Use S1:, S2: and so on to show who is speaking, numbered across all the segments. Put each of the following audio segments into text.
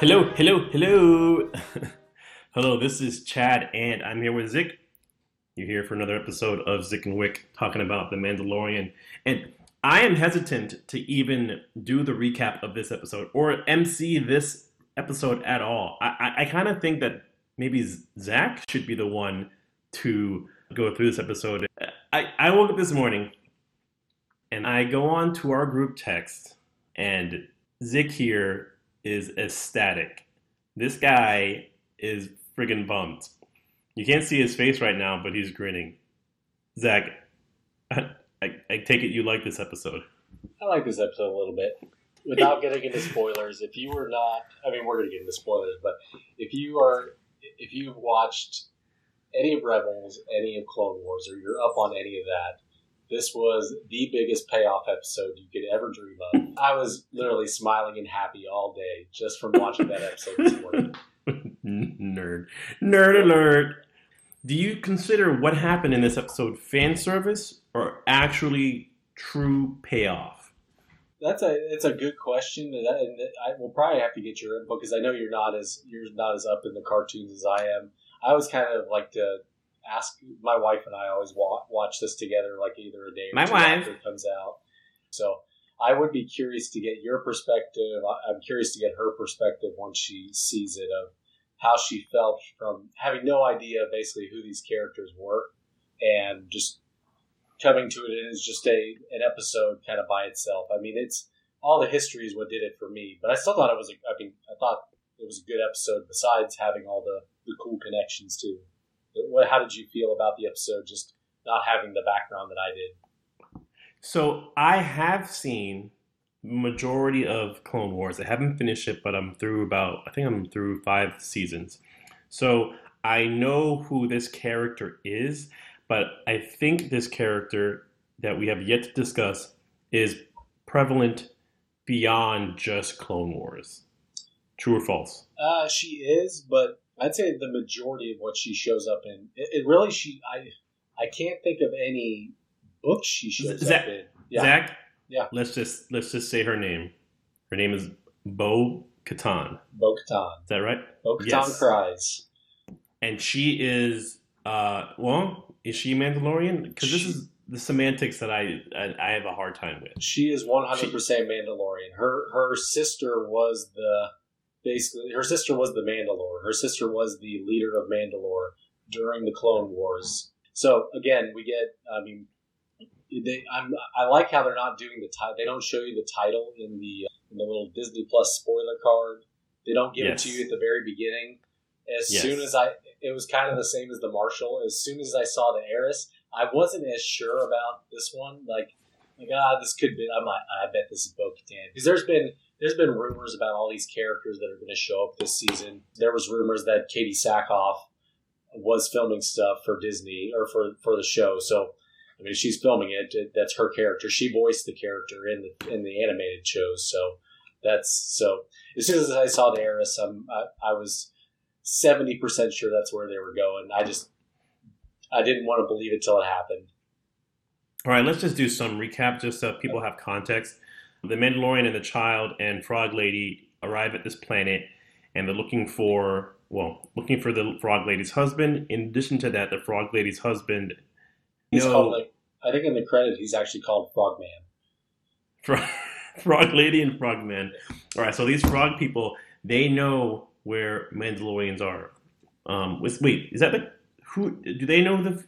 S1: Hello, hello, hello. hello, this is Chad, and I'm here with Zick. You're here for another episode of Zick and Wick talking about The Mandalorian. And I am hesitant to even do the recap of this episode or MC this episode at all. I, I, I kind of think that maybe Zach should be the one to go through this episode. I, I woke up this morning and I go on to our group text, and Zick here is ecstatic. This guy is friggin' bummed. You can't see his face right now, but he's grinning. Zach, I, I, I take it you like this episode.
S2: I like this episode a little bit. Without getting into spoilers, if you were not, I mean, we're going to get into spoilers, but if you are, if you've watched any of Rebels, any of Clone Wars, or you're up on any of that, this was the biggest payoff episode you could ever dream of. I was literally smiling and happy all day just from watching that episode this morning.
S1: Nerd. Nerd alert. Do you consider what happened in this episode fan service or actually true payoff?
S2: That's a it's a good question, and I will probably have to get your input because I know you're not as you're not as up in the cartoons as I am. I always kind of like to ask my wife and I always watch this together, like either a day or
S1: my
S2: two
S1: wife.
S2: after it comes out. So I would be curious to get your perspective. I'm curious to get her perspective once she sees it of how she felt from having no idea basically who these characters were and just coming to it as just a an episode kind of by itself. I mean, it's all the history is what did it for me, but I still thought it was. A, I mean, I thought it was a good episode. Besides having all the the cool connections too. What, how did you feel about the episode? Just not having the background that I did.
S1: So I have seen majority of Clone Wars. I haven't finished it, but I'm through about I think I'm through five seasons. So I know who this character is, but I think this character that we have yet to discuss is prevalent beyond just Clone Wars. True or false?
S2: Uh, she is, but I'd say the majority of what she shows up in, it, it really she I I can't think of any books she shows
S1: Zach,
S2: up in.
S1: Yeah. Zach,
S2: yeah.
S1: Let's just let's just say her name. Her name is Bo Katan.
S2: Bo Katan.
S1: Is that right?
S2: Bo Katan yes. cries.
S1: And she is uh well, is she Mandalorian? Because this is the semantics that I, I, I have a hard time with.
S2: She is one hundred percent Mandalorian. Her her sister was the basically her sister was the Mandalore. Her sister was the leader of Mandalore during the Clone Wars. So again, we get. I mean, they. I'm, I like how they're not doing the title. They don't show you the title in the in the little Disney Plus spoiler card. They don't give yes. it to you at the very beginning. As yes. soon as I, it was kind of the same as the Marshal. As soon as I saw the heiress, I wasn't as sure about this one. Like, like ah, this could be. I'm like, I bet this is Bo Katan because there's been there's been rumors about all these characters that are going to show up this season. There was rumors that Katee Sackhoff was filming stuff for Disney or for for the show. So, I mean, she's filming it. That's her character. She voiced the character in the in the animated shows. So that's so. As soon as I saw the heiress, I'm, I, I was seventy percent sure that's where they were going. I just I didn't want to believe it till it happened.
S1: All right, let's just do some recap just so people have context. The Mandalorian and the child and Frog Lady arrive at this planet, and they're looking for well, looking for the Frog Lady's husband. In addition to that, the Frog Lady's husband.
S2: He's know, called like I think in the credit he's actually called Frogman.
S1: Frog, Frog Lady and Frogman. All right, so these frog people they know where Mandalorians are. Um, wait, is that the who? Do they know the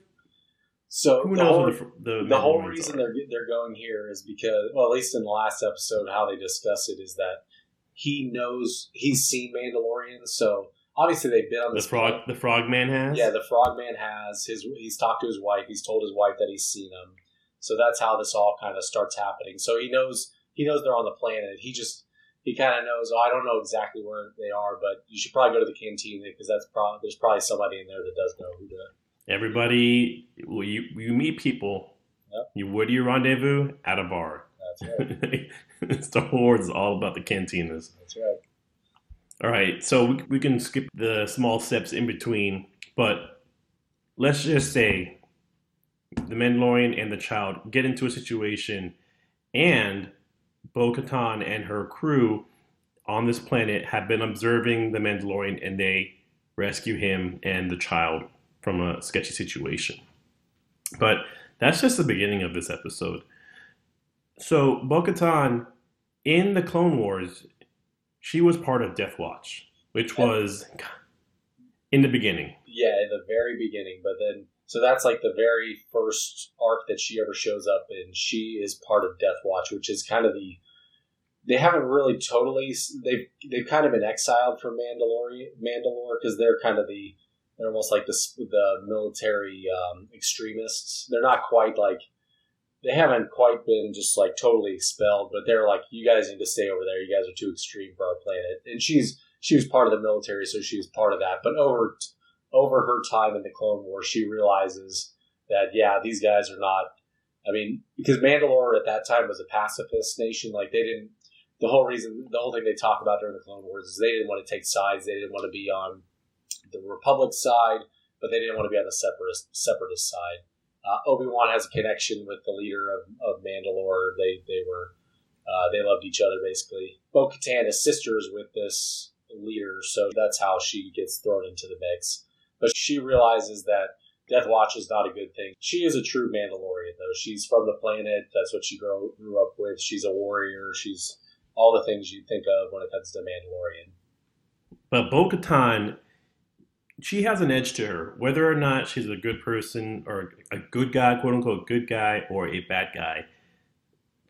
S2: so Who the whole, the, the, the whole reason are. they're they're going here is because, well, at least in the last episode, how they discuss it is that he knows he's seen Mandalorians. So obviously they've been on
S1: the frog. The Frogman has.
S2: Yeah, the Frogman has his. He's talked to his wife. He's told his wife that he's seen them. So that's how this all kind of starts happening. So he knows he knows they're on the planet. He just he kind of knows. Oh, I don't know exactly where they are, but you should probably go to the canteen because that's probably there's probably somebody in there that does know who to
S1: Everybody, well, you you meet people.
S2: Yep.
S1: You where do you rendezvous? At a bar.
S2: That's right.
S1: Star Wars is all about the cantinas.
S2: That's right.
S1: All right, so we, we can skip the small steps in between, but let's just say the Mandalorian and the child get into a situation, and Bo Katan and her crew on this planet have been observing the Mandalorian and they rescue him and the child from a sketchy situation. But that's just the beginning of this episode. So, Bo Katan in the Clone Wars, she was part of Death Watch, which was in the beginning.
S2: Yeah, in the very beginning. But then, so that's like the very first arc that she ever shows up in. She is part of Death Watch, which is kind of the. They haven't really totally. They've they've kind of been exiled from Mandalore, Mandalore, because they're kind of the. They're almost like the the military um, extremists. They're not quite like. They haven't quite been just like totally expelled, but they're like, you guys need to stay over there. You guys are too extreme for our planet. And she's she was part of the military, so she was part of that. But over over her time in the Clone War, she realizes that yeah, these guys are not. I mean, because Mandalore at that time was a pacifist nation. Like they didn't. The whole reason, the whole thing they talk about during the Clone Wars is they didn't want to take sides. They didn't want to be on the Republic side, but they didn't want to be on the separatist separatist side. Uh, Obi Wan has a connection with the leader of, of Mandalore. They they were uh, they loved each other basically. Bo Katan is sisters with this leader, so that's how she gets thrown into the mix. But she realizes that Death Watch is not a good thing. She is a true Mandalorian, though. She's from the planet. That's what she grew, grew up with. She's a warrior. She's all the things you think of when it comes to Mandalorian.
S1: But Bo Katan, she has an edge to her. Whether or not she's a good person or a good guy, quote unquote, good guy or a bad guy,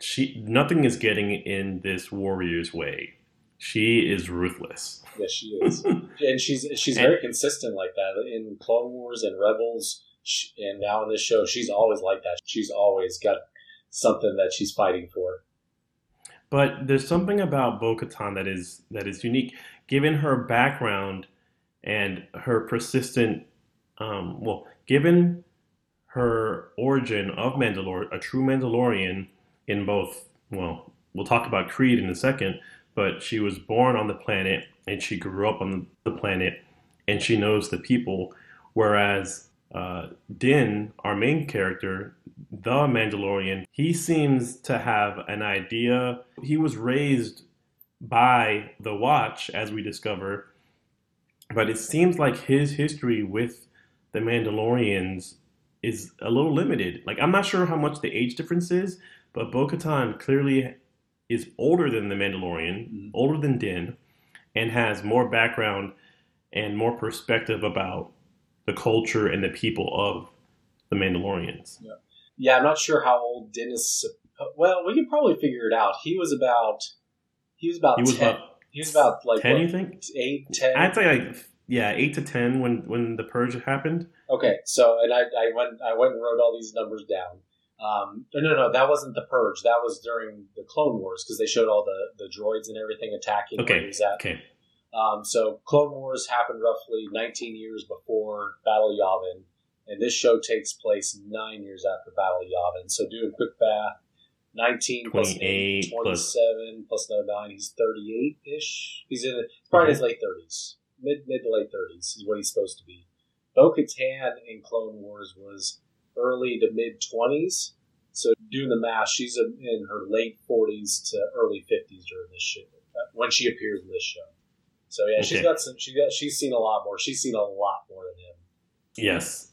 S1: she nothing is getting in this warrior's way. She is ruthless.
S2: Yes, she is, and she's she's and, very consistent like that in Clone Wars and Rebels, and now in this show, she's always like that. She's always got something that she's fighting for.
S1: But there's something about Bo-Katan that is that is unique, given her background and her persistent. Um, well, given her origin of Mandalore, a true Mandalorian in both. Well, we'll talk about Creed in a second, but she was born on the planet and she grew up on the planet and she knows the people. Whereas uh, Din, our main character, the Mandalorian, he seems to have an idea. He was raised by the Watch, as we discover, but it seems like his history with the Mandalorians is a little limited. Like, I'm not sure how much the age difference is, but Bo Katan clearly is older than the Mandalorian, mm-hmm. older than Din, and has more background and more perspective about the culture and the people of the Mandalorians.
S2: Yeah, yeah I'm not sure how old Din is. Well, we can probably figure it out. He was about. He was about. He was 10. about. He was about like
S1: ten. What, you think
S2: eight, ten?
S1: I'd say like yeah, eight to ten when when the purge happened.
S2: Okay, so and I, I went I went and wrote all these numbers down. Um, no, no, no, that wasn't the purge. That was during the Clone Wars because they showed all the, the droids and everything attacking
S1: okay. where he was at. Okay.
S2: Um, so Clone Wars happened roughly 19 years before Battle Yavin, and this show takes place nine years after Battle Yavin. So doing quick math, 19 plus 8, 27 plus, plus no 9, he's 38 ish. He's in he's probably his late 30s, mid mid to late 30s is what he's supposed to be. Bo Katan in Clone Wars was early to mid 20s. So doing the math, she's in her late 40s to early 50s during this show uh, when she appears in this show. So yeah, okay. she's got some. She got. She's seen a lot more. She's seen a lot more than him.
S1: Yes,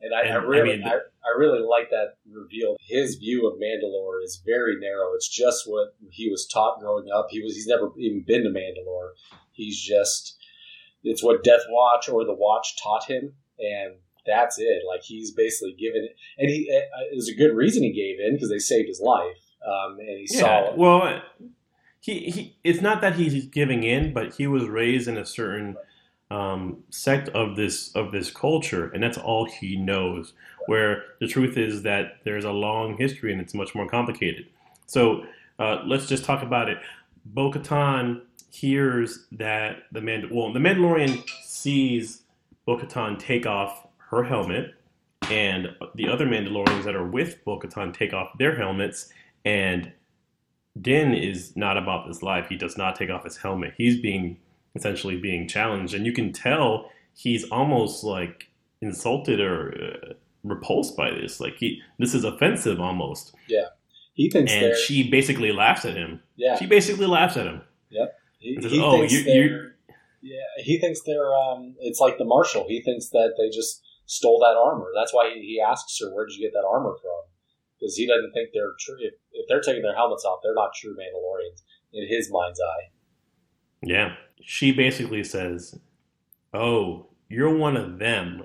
S2: and I, and, I really, I, mean, I, I, really like that reveal. His view of Mandalore is very narrow. It's just what he was taught growing up. He was. He's never even been to Mandalore. He's just. It's what Death Watch or the Watch taught him, and that's it. Like he's basically given it, and he it was a good reason he gave in because they saved his life, um, and he yeah, saw. It.
S1: Well, he, he it's not that he's giving in, but he was raised in a certain um, sect of this of this culture, and that's all he knows. Where the truth is that there's a long history and it's much more complicated. So uh, let's just talk about it. Bo Katan hears that the Mand well, the Mandalorian sees Bo Katan take off her helmet, and the other Mandalorians that are with Bo Katan take off their helmets, and Din is not about this life. He does not take off his helmet. He's being essentially being challenged, and you can tell he's almost like insulted or uh, repulsed by this. Like he, this is offensive almost.
S2: Yeah, he thinks.
S1: And she basically laughs at him.
S2: Yeah,
S1: she basically laughs at him.
S2: Yep. He,
S1: Says,
S2: he
S1: "Oh, you-
S2: yeah. He thinks they're um. It's like the marshal. He thinks that they just stole that armor. That's why he, he asks her, "Where did you get that armor from?" Because he doesn't think they're true. If, if they're taking their helmets off, they're not true Mandalorians in his mind's eye.
S1: Yeah. She basically says, Oh, you're one of them.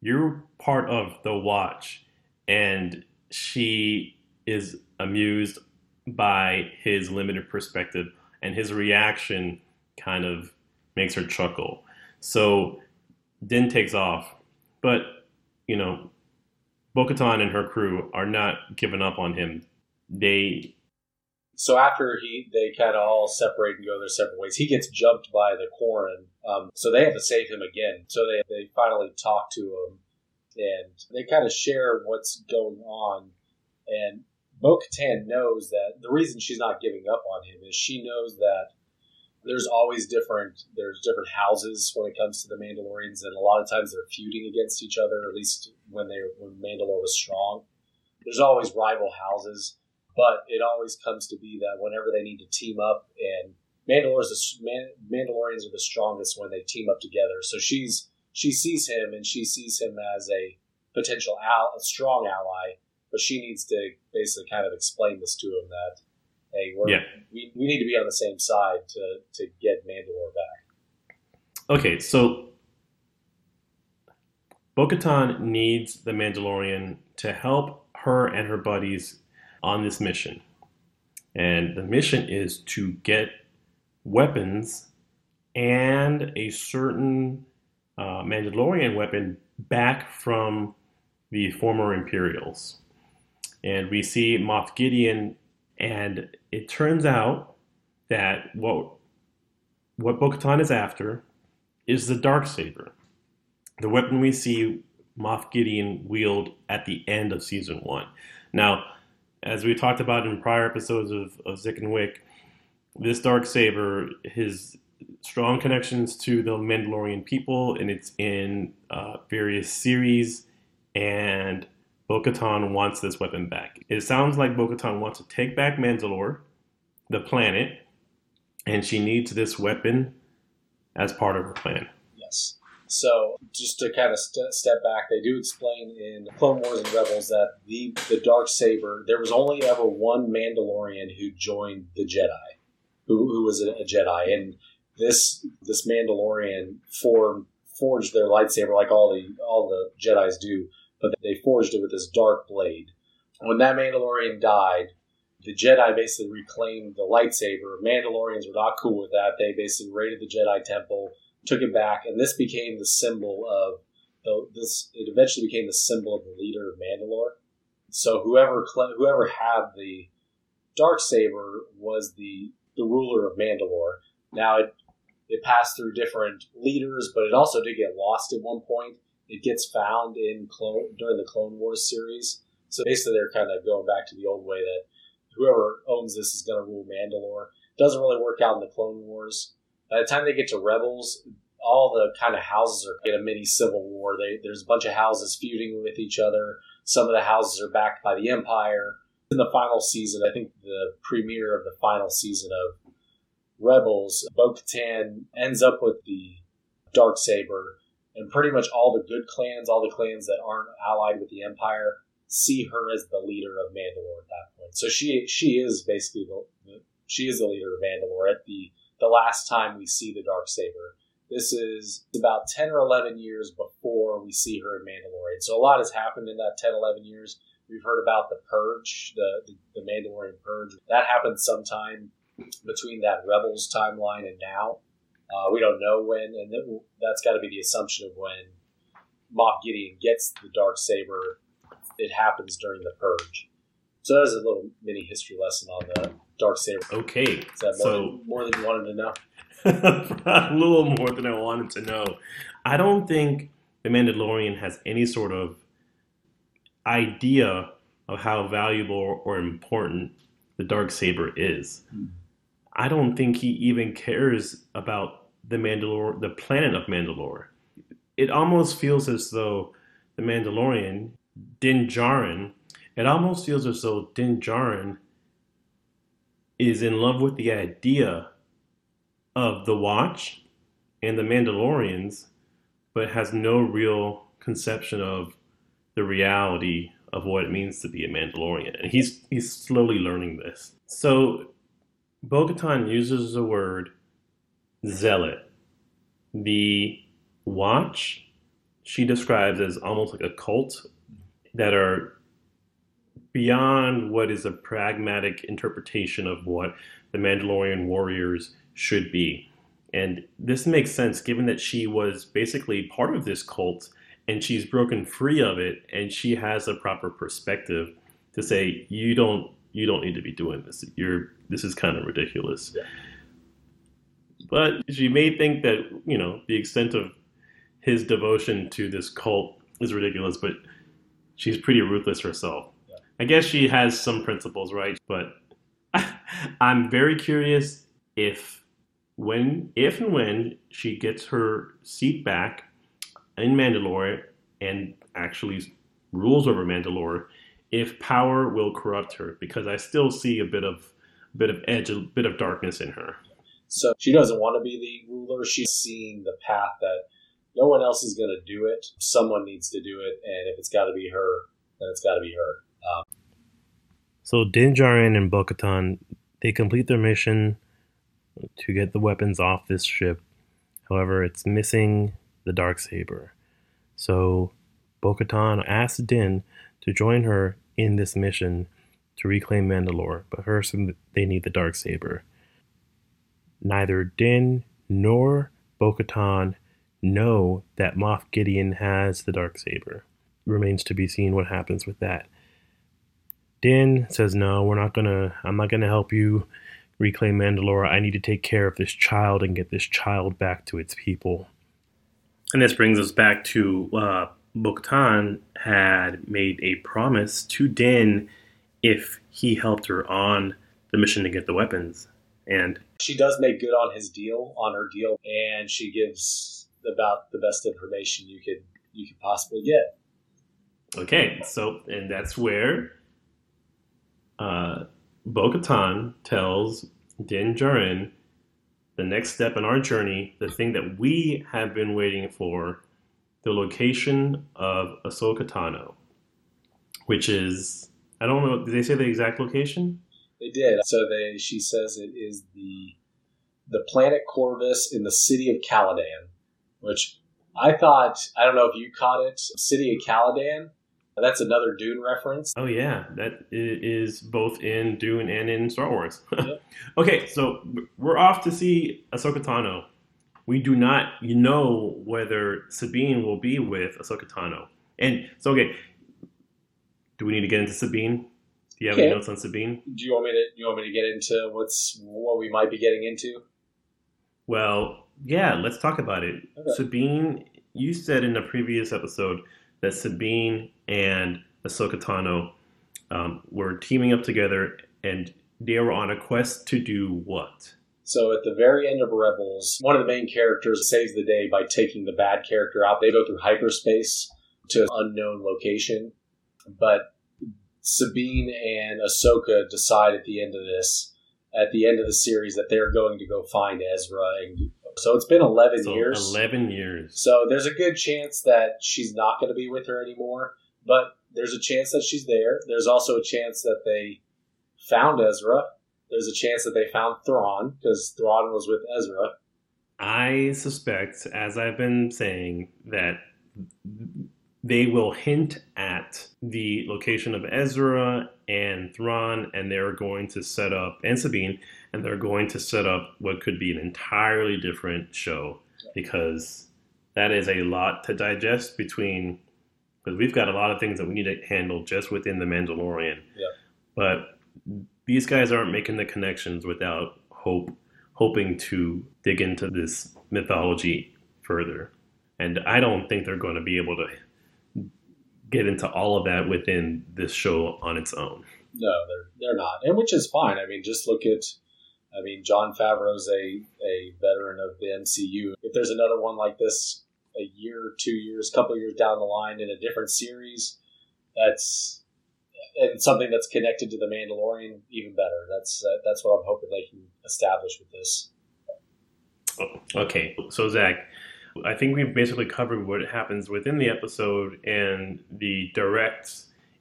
S1: You're part of the watch. And she is amused by his limited perspective, and his reaction kind of makes her chuckle. So Din takes off, but, you know, Bo-Katan and her crew are not giving up on him. They
S2: So after he, they kind of all separate and go their separate ways. He gets jumped by the Quarren, um, so they have to save him again. So they they finally talk to him, and they kind of share what's going on. And Bo Katan knows that the reason she's not giving up on him is she knows that there's always different there's different houses when it comes to the Mandalorians, and a lot of times they're feuding against each other. At least when they when Mandalore was strong, there's always rival houses but it always comes to be that whenever they need to team up, and Mandalorians, the Man, Mandalorians are the strongest when they team up together. So she's she sees him and she sees him as a potential al, a strong ally, but she needs to basically kind of explain this to him that hey, we're,
S1: Yeah.
S2: we we need to be on the same side to to get Mandalore back.
S1: Okay, so Bo Katan needs the Mandalorian to help her and her buddies on this mission. And the mission is to get weapons and a certain uh, Mandalorian weapon back from the former Imperials. And we see Moff Gideon, and it turns out that what what Bo-Katan is after is the dark saber, the weapon we see Moff Gideon wield at the end of season one. Now, as we talked about in prior episodes of, of Zick and Wick, this dark saber, his strong connections to the Mandalorian people, and it's in uh, various series. And Bo-Katan wants this weapon back. It sounds like Bo-Katan wants to take back Mandalore, the planet, and she needs this weapon as part of her plan.
S2: Yes. So, just to kind of st- step back, they do explain in Clone Wars and Rebels that the the dark saber. There was only ever one Mandalorian who joined the Jedi, who, who was a, a Jedi, and this this Mandalorian forged their lightsaber like all the all the Jedi's do, but they forged it with this dark blade. When that Mandalorian died, the Jedi basically reclaimed the lightsaber. Mandalorians were not cool with that. They basically raided the Jedi Temple took it back, and this became the symbol of the, this. It eventually became the symbol of the leader of Mandalore. So whoever whoever had the dark saber was the the ruler of Mandalore. Now it it passed through different leaders, but it also did get lost at one point. It gets found in clone during the Clone Wars series. So basically, they're kind of going back to the old way that whoever owns this is going to rule Mandalore. Doesn't really work out in the Clone Wars. By the time they get to Rebels, all the kind of houses are in a mini civil war. They, there's a bunch of houses feuding with each other. Some of the houses are backed by the Empire. In the final season, I think the premiere of the final season of Rebels, Bo Katan ends up with the dark saber, and pretty much all the good clans, all the clans that aren't allied with the Empire, see her as the leader of Mandalore at that point. So she she is basically the, she is the leader of Mandalore at the the last time we see the dark saber. This is about 10 or 11 years before we see her in Mandalorian. So a lot has happened in that 10, 11 years. We've heard about the Purge, the, the, the Mandalorian Purge. That happened sometime between that Rebels timeline and now. Uh, we don't know when, and that, that's got to be the assumption of when Moff Gideon gets the dark saber. It happens during the Purge. So there's a little mini history lesson on the dark saber.
S1: Okay,
S2: Is that more,
S1: so
S2: than, more than you wanted to know?
S1: a little more than I wanted to know. I don't think the Mandalorian has any sort of idea of how valuable or important the dark saber is.
S2: Hmm.
S1: I don't think he even cares about the Mandalore, the planet of Mandalore. It almost feels as though the Mandalorian, Din Djarin, it almost feels as though Din Djarin is in love with the idea of the Watch and the Mandalorians, but has no real conception of the reality of what it means to be a Mandalorian. And he's he's slowly learning this. So Bo-Katan uses the word zealot. The watch she describes as almost like a cult that are beyond what is a pragmatic interpretation of what the Mandalorian warriors should be. And this makes sense given that she was basically part of this cult and she's broken free of it and she has a proper perspective to say you don't you don't need to be doing this. You're this is kind of ridiculous.
S2: Yeah.
S1: But she may think that, you know, the extent of his devotion to this cult is ridiculous, but she's pretty ruthless herself. I guess she has some principles, right? But I'm very curious if when if and when she gets her seat back in Mandalore and actually rules over Mandalore, if power will corrupt her, because I still see a bit of a bit of edge, a bit of darkness in her.
S2: So she doesn't want to be the ruler. She's seeing the path that no one else is going to do it. Someone needs to do it, and if it's got to be her, then it's got to be her. Um,
S1: so Din Djarin and Bo-Katan, they complete their mission to get the weapons off this ship. However, it's missing the dark saber. So Bo-Katan asks Din to join her in this mission to reclaim Mandalore, but first they need the dark saber. Neither Din nor Bo-Katan know that Moff Gideon has the dark saber. Remains to be seen what happens with that. Din says, "No, we're not gonna. I'm not gonna help you reclaim Mandalore. I need to take care of this child and get this child back to its people." And this brings us back to uh, Bo-Katan had made a promise to Din if he helped her on the mission to get the weapons. And
S2: she does make good on his deal, on her deal, and she gives about the best information you could you could possibly get.
S1: Okay, so and that's where uh, Bo-Katan tells Din Djarin the next step in our journey, the thing that we have been waiting for, the location of Ahsoka Tano, which is I don't know. Did they say the exact location?
S2: They did. So they she says it is the the planet Corvus in the city of Caladan, which I thought I don't know if you caught it. City of Caladan. That's another Dune reference.
S1: Oh yeah, that is both in Dune and in Star Wars.
S2: Yep.
S1: okay, so we're off to see Ahsoka Tano. We do not know whether Sabine will be with Ahsoka Tano. And so okay, do we need to get into Sabine? Do you have
S2: Okay.
S1: any notes on Sabine?
S2: Do you want me to? Do you want me to get into what's what we might be getting into?
S1: Well, yeah, let's talk about it.
S2: Okay.
S1: Sabine, you said in a previous episode that Sabine and Ahsoka Tano um, were teaming up together and they were on a quest to do what?
S2: So at the very end of Rebels, one of the main characters saves the day by taking the bad character out. They go through hyperspace to an unknown location, but Sabine and Ahsoka decide at the end of this, at the end of the series, that they're going to go find Ezra. And so it's been eleven
S1: So
S2: years.
S1: 11 years.
S2: So there's a good chance that she's not going to be with her anymore, but there's a chance that she's there. There's also a chance that they found Ezra. There's a chance that they found Thrawn because Thrawn was with Ezra.
S1: I suspect, as I've been saying, that they will hint at the location of Ezra and Thrawn, and they're going to set up, and Sabine, and they're going to set up what could be an entirely different show because that is a lot to digest between, because we've got a lot of things that we need to handle just within The Mandalorian.
S2: Yeah.
S1: But these guys aren't making the connections without hope, hoping to dig into this mythology further. And I don't think they're going to be able to get into all of that within this show on its own.
S2: No, they're they're not, and which is fine. I mean, just look at, I mean, Jon Favreau's a a veteran of the MCU. If there's another one like this, a year, two years, couple years down the line in a different series, that's and something that's connected to the Mandalorian, even better. That's uh, that's what I'm hoping they can establish with this.
S1: Okay, so Zach, I think we've basically covered what happens within the episode and the direct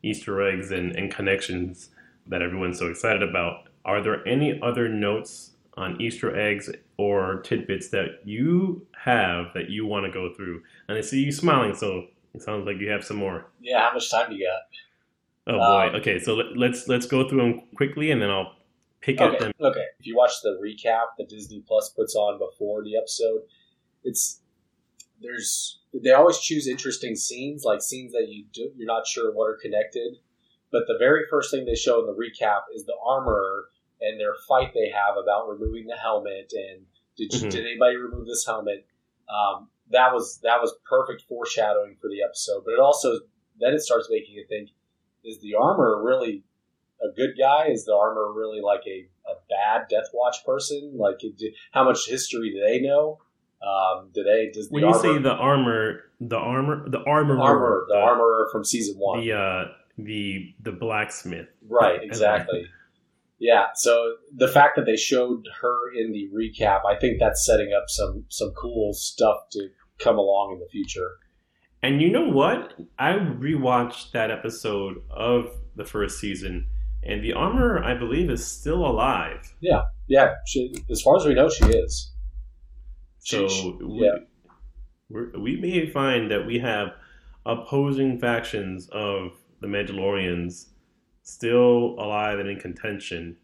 S1: Easter eggs and, and connections that everyone's so excited about. Are there any other notes on Easter eggs or tidbits that you have that you want to go through? And I see you smiling, so it sounds like you have some more.
S2: Yeah, how much time do you got?
S1: Oh boy. Um, okay, so let, let's let's go through them quickly, and then I'll pick
S2: okay,
S1: at them.
S2: Okay. If you watch the recap that Disney Plus puts on before the episode, it's there's they always choose interesting scenes, like scenes that you do, you're not sure what are connected. But the very first thing they show in the recap is the armorer and their fight they have about removing the helmet and did mm-hmm. did anybody remove this helmet? Um, that was that was perfect foreshadowing for the episode. But it also then it starts making you think: Is the armor really a good guy? Is the armor really like a, a bad Death Watch person? Like, how much history do they know? Um, do they? Does the
S1: when you armor, say the armor, the armor, the armor,
S2: armor, the, the armor from season one,
S1: the uh, the the blacksmith,
S2: right? Exactly. Yeah. So the fact that they showed her in the recap, I think that's setting up some some cool stuff to come along in the future.
S1: And you know what? I rewatched that episode of the first season, and the armor, I believe, is still alive.
S2: Yeah, yeah. She, as far as we know, she is.
S1: So she, we, yeah. we may find that we have opposing factions of the Mandalorians still alive and in contention,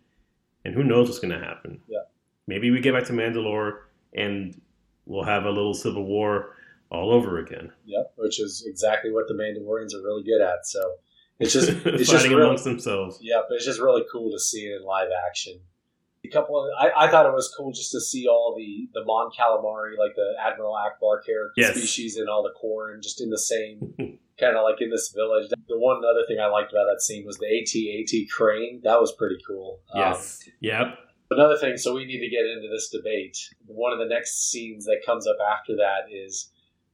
S1: and who knows what's going to happen?
S2: Yeah.
S1: Maybe we get back to Mandalore and we'll have a little civil war all over again.
S2: Yep, which is exactly what the Mandalorians are really good at. So it's just it's
S1: fighting
S2: just
S1: really, amongst themselves.
S2: Yeah, but it's just really cool to see it in live action. A couple of I, I thought it was cool just to see all the the Mon Calamari, like the Admiral Ackbar character yes. species, and all the Quarren just in the same kind of like in this village. The one other thing I liked about that scene was the AT-AT crane. That was pretty cool.
S1: Yes. Um, yep.
S2: Another thing, so we need to get into this debate. One of the next scenes that comes up after that is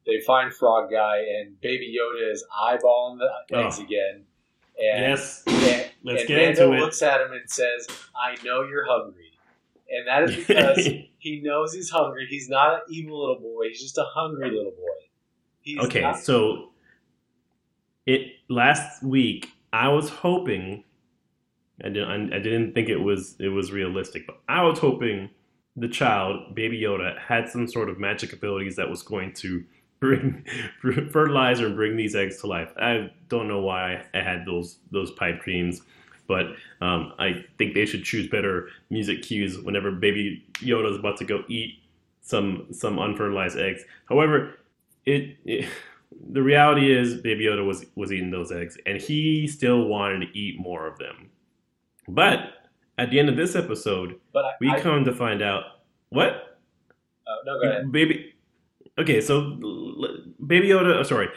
S2: they find Frog Guy and Baby Yoda is eyeballing the eggs oh. again.
S1: And, yes. And, Let's
S2: and
S1: get Mando into
S2: it. looks at him and says, "I know you're hungry," and that is because he knows he's hungry. He's not an evil little boy. He's just a hungry little boy.
S1: He's okay, not- so it last week I was hoping I didn't I didn't think it was it was realistic, but I was hoping the child, Baby Yoda, had some sort of magic abilities that was going to bring fertilizer and bring these eggs to life. I don't know why I had those those pipe dreams, but um, I think they should choose better music cues whenever Baby Yoda is about to go eat some some unfertilized eggs. However, it, it the reality is Baby Yoda was was eating those eggs, and he still wanted to eat more of them. But at the end of this episode,
S2: I,
S1: we
S2: I,
S1: come to find out what.
S2: Uh, no, go ahead.
S1: Baby. Okay, so Baby Yoda. Oh, sorry,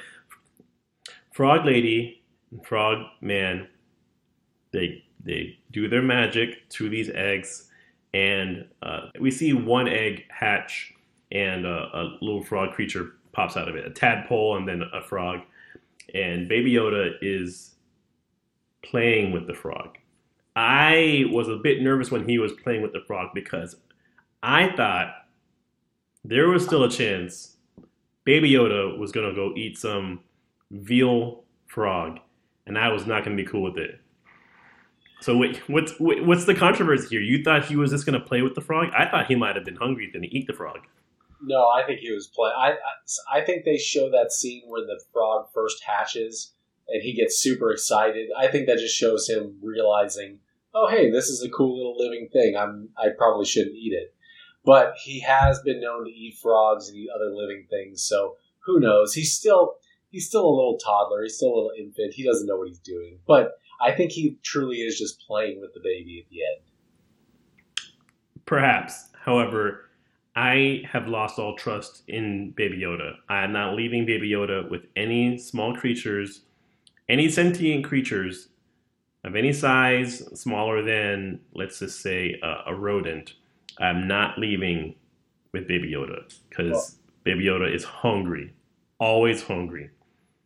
S1: Frog Lady, Frog Man. They they do their magic to these eggs, and uh, we see one egg hatch, and uh, a little frog creature pops out of it a tadpole and then a frog. And Baby Yoda is playing with the frog. I was a bit nervous when he was playing with the frog because I thought there was still a chance Baby Yoda was to go eat some veal frog, and I was not to be cool with it. So wait, what's what's the controversy here? You thought he was just going to play with the frog? I thought he might have been hungry to eat the frog.
S2: No, I think he was playing. I, I, I think they show that scene where the frog first hatches and he gets super excited. I think that just shows him realizing, oh hey, this is a cool little living thing. I'm I probably shouldn't eat it. But he has been known to eat frogs and eat other living things, so who knows? He's still he's still a little toddler. He's still a little infant. He doesn't know what he's doing. But I think he truly is just playing with the baby at the end.
S1: Perhaps. However, I have lost all trust in Baby Yoda. I am not leaving Baby Yoda with any small creatures, any sentient creatures of any size smaller than, let's just say, a, a rodent. I'm not leaving with Baby Yoda because Baby Yoda is hungry, always hungry.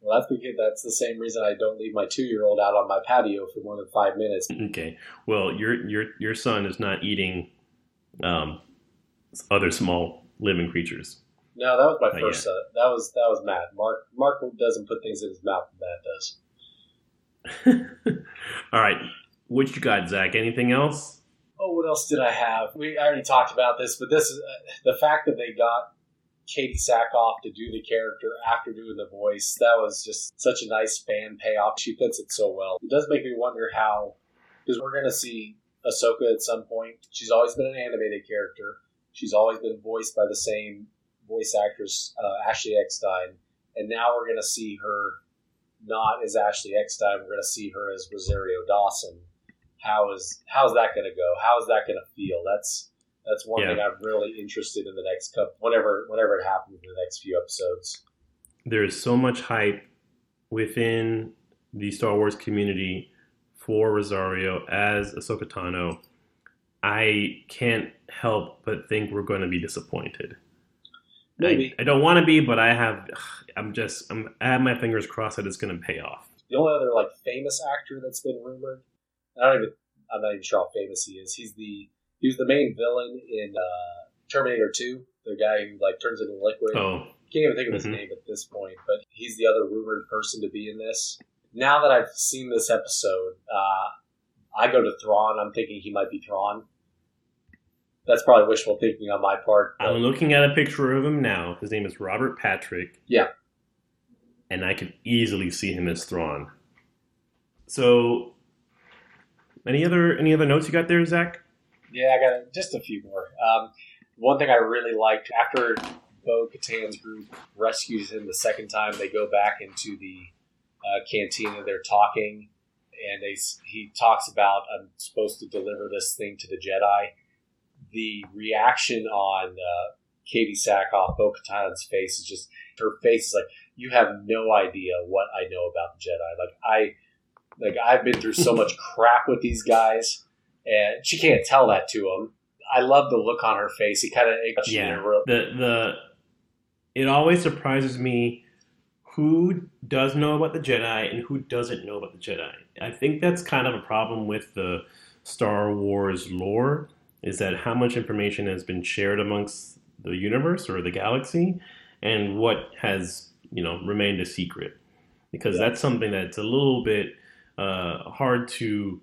S2: Well, that's because that's the same reason I don't leave my two-year-old out on my patio for more than five minutes.
S1: Okay. Well, your your your son is not eating um, other small living creatures.
S2: No, that was my
S1: Not
S2: first. son. that was that was Matt. Mark Mark doesn't put things in his mouth. Matt does.
S1: All right, what you got, Zach? Anything else?
S2: Oh, what else did I have? We I already talked about this, but this is uh, the fact that they got Katee Sackhoff to do the character after doing the voice. That was just such a nice fan payoff. She fits it so well. It does make me wonder how, because we're going to see Ahsoka at some point. She's always been an animated character. She's always been voiced by the same voice actress, uh, Ashley Eckstein, and now we're going to see her not as Ashley Eckstein. We're going to see her as Rosario Dawson. How is how's that going to go? How is that going to feel? That's that's one
S1: Yeah.
S2: thing I'm really interested in the next cup, whenever whenever it happens in the next few episodes.
S1: There is so much hype within the Star Wars community for Rosario as Ahsoka Tano. I can't help but think we're going to be disappointed.
S2: Maybe
S1: I, I don't want to be, but I have. I'm just. I'm, I have my fingers crossed that it's going to pay off.
S2: the only other like famous actor that's been rumored. I don't even. I'm not even sure how famous he is. He's the he was the main villain in uh, Terminator Two. The guy who like turns into liquid.
S1: Oh,
S2: Can't even think of his
S1: Mhm.
S2: name at this point, but he's the other rumored person to be in this. Now that I've seen this episode, uh, I go to Thrawn. I'm thinking he might be Thrawn. That's probably wishful thinking on my part. but-
S1: I'm looking at a picture of him now. His name is Robert Patrick.
S2: Yeah.
S1: And I could easily see him as Thrawn. So, any other any other notes you got there, Zach?
S2: Yeah, I got just a few more. Um, one thing I really liked after Bo Katan's group rescues him the second time, they go back into the uh, cantina. They're talking, and they he talks about I'm supposed to deliver this thing to the Jedi. The reaction on uh, Katee Sackhoff, Bo Katan's face is just her face is like you have no idea what I know about the Jedi. Like I, like I've been through so much crap with these guys and she can't tell that to him. I love the look on her face. He kind of
S1: Yeah. The the it always surprises me who does know about the Jedi and who doesn't know about the Jedi. I think that's kind of a problem with the Star Wars lore is that how much information has been shared amongst the universe or the galaxy and what has, you know, remained a secret. Because
S2: Yeah.
S1: that's something that's a little bit uh, hard to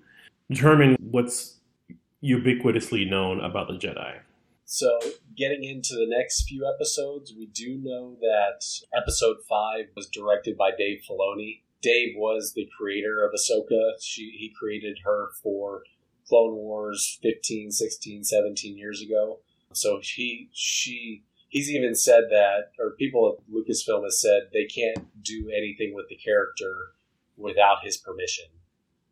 S1: determine what's ubiquitously known about the Jedi.
S2: So, getting into the next few episodes, we do know that episode five was directed by Dave Filoni. Dave was the creator of Ahsoka. She, he created her for Clone Wars 15, 16, 17 years ago. So he she he's even said that, or people at Lucasfilm has said they can't do anything with the character without his permission.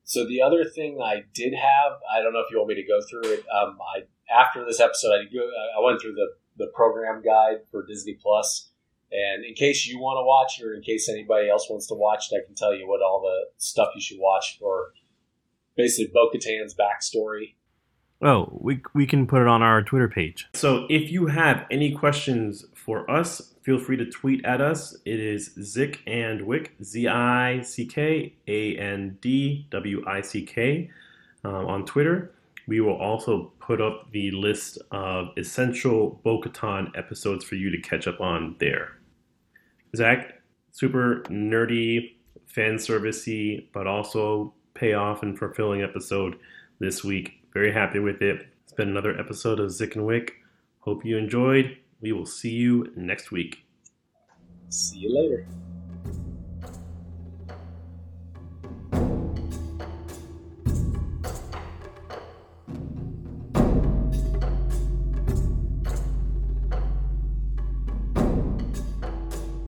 S2: So the other thing I did have, I don't know if you want me to go through it. Um, I after this episode, I go, I went through the the program guide for Disney Plus, and in case you want to watch or in case anybody else wants to watch it, I can tell you what all the stuff you should watch for. Basically, Bo-Katan's backstory.
S3: Oh, we we can put it on our Twitter page.
S1: So if you have any questions for us, feel free to tweet at us. It is Zick and Wick, Z I C K A N D W I C K, um, on Twitter. We will also put up the list of essential Bo episodes for you to catch up on there. Zach, super nerdy, fan servicey, but also payoff and fulfilling episode this week. Very happy with it. It's been another episode of Zick and Wick. Hope you enjoyed. We will see you next week.
S2: See you later.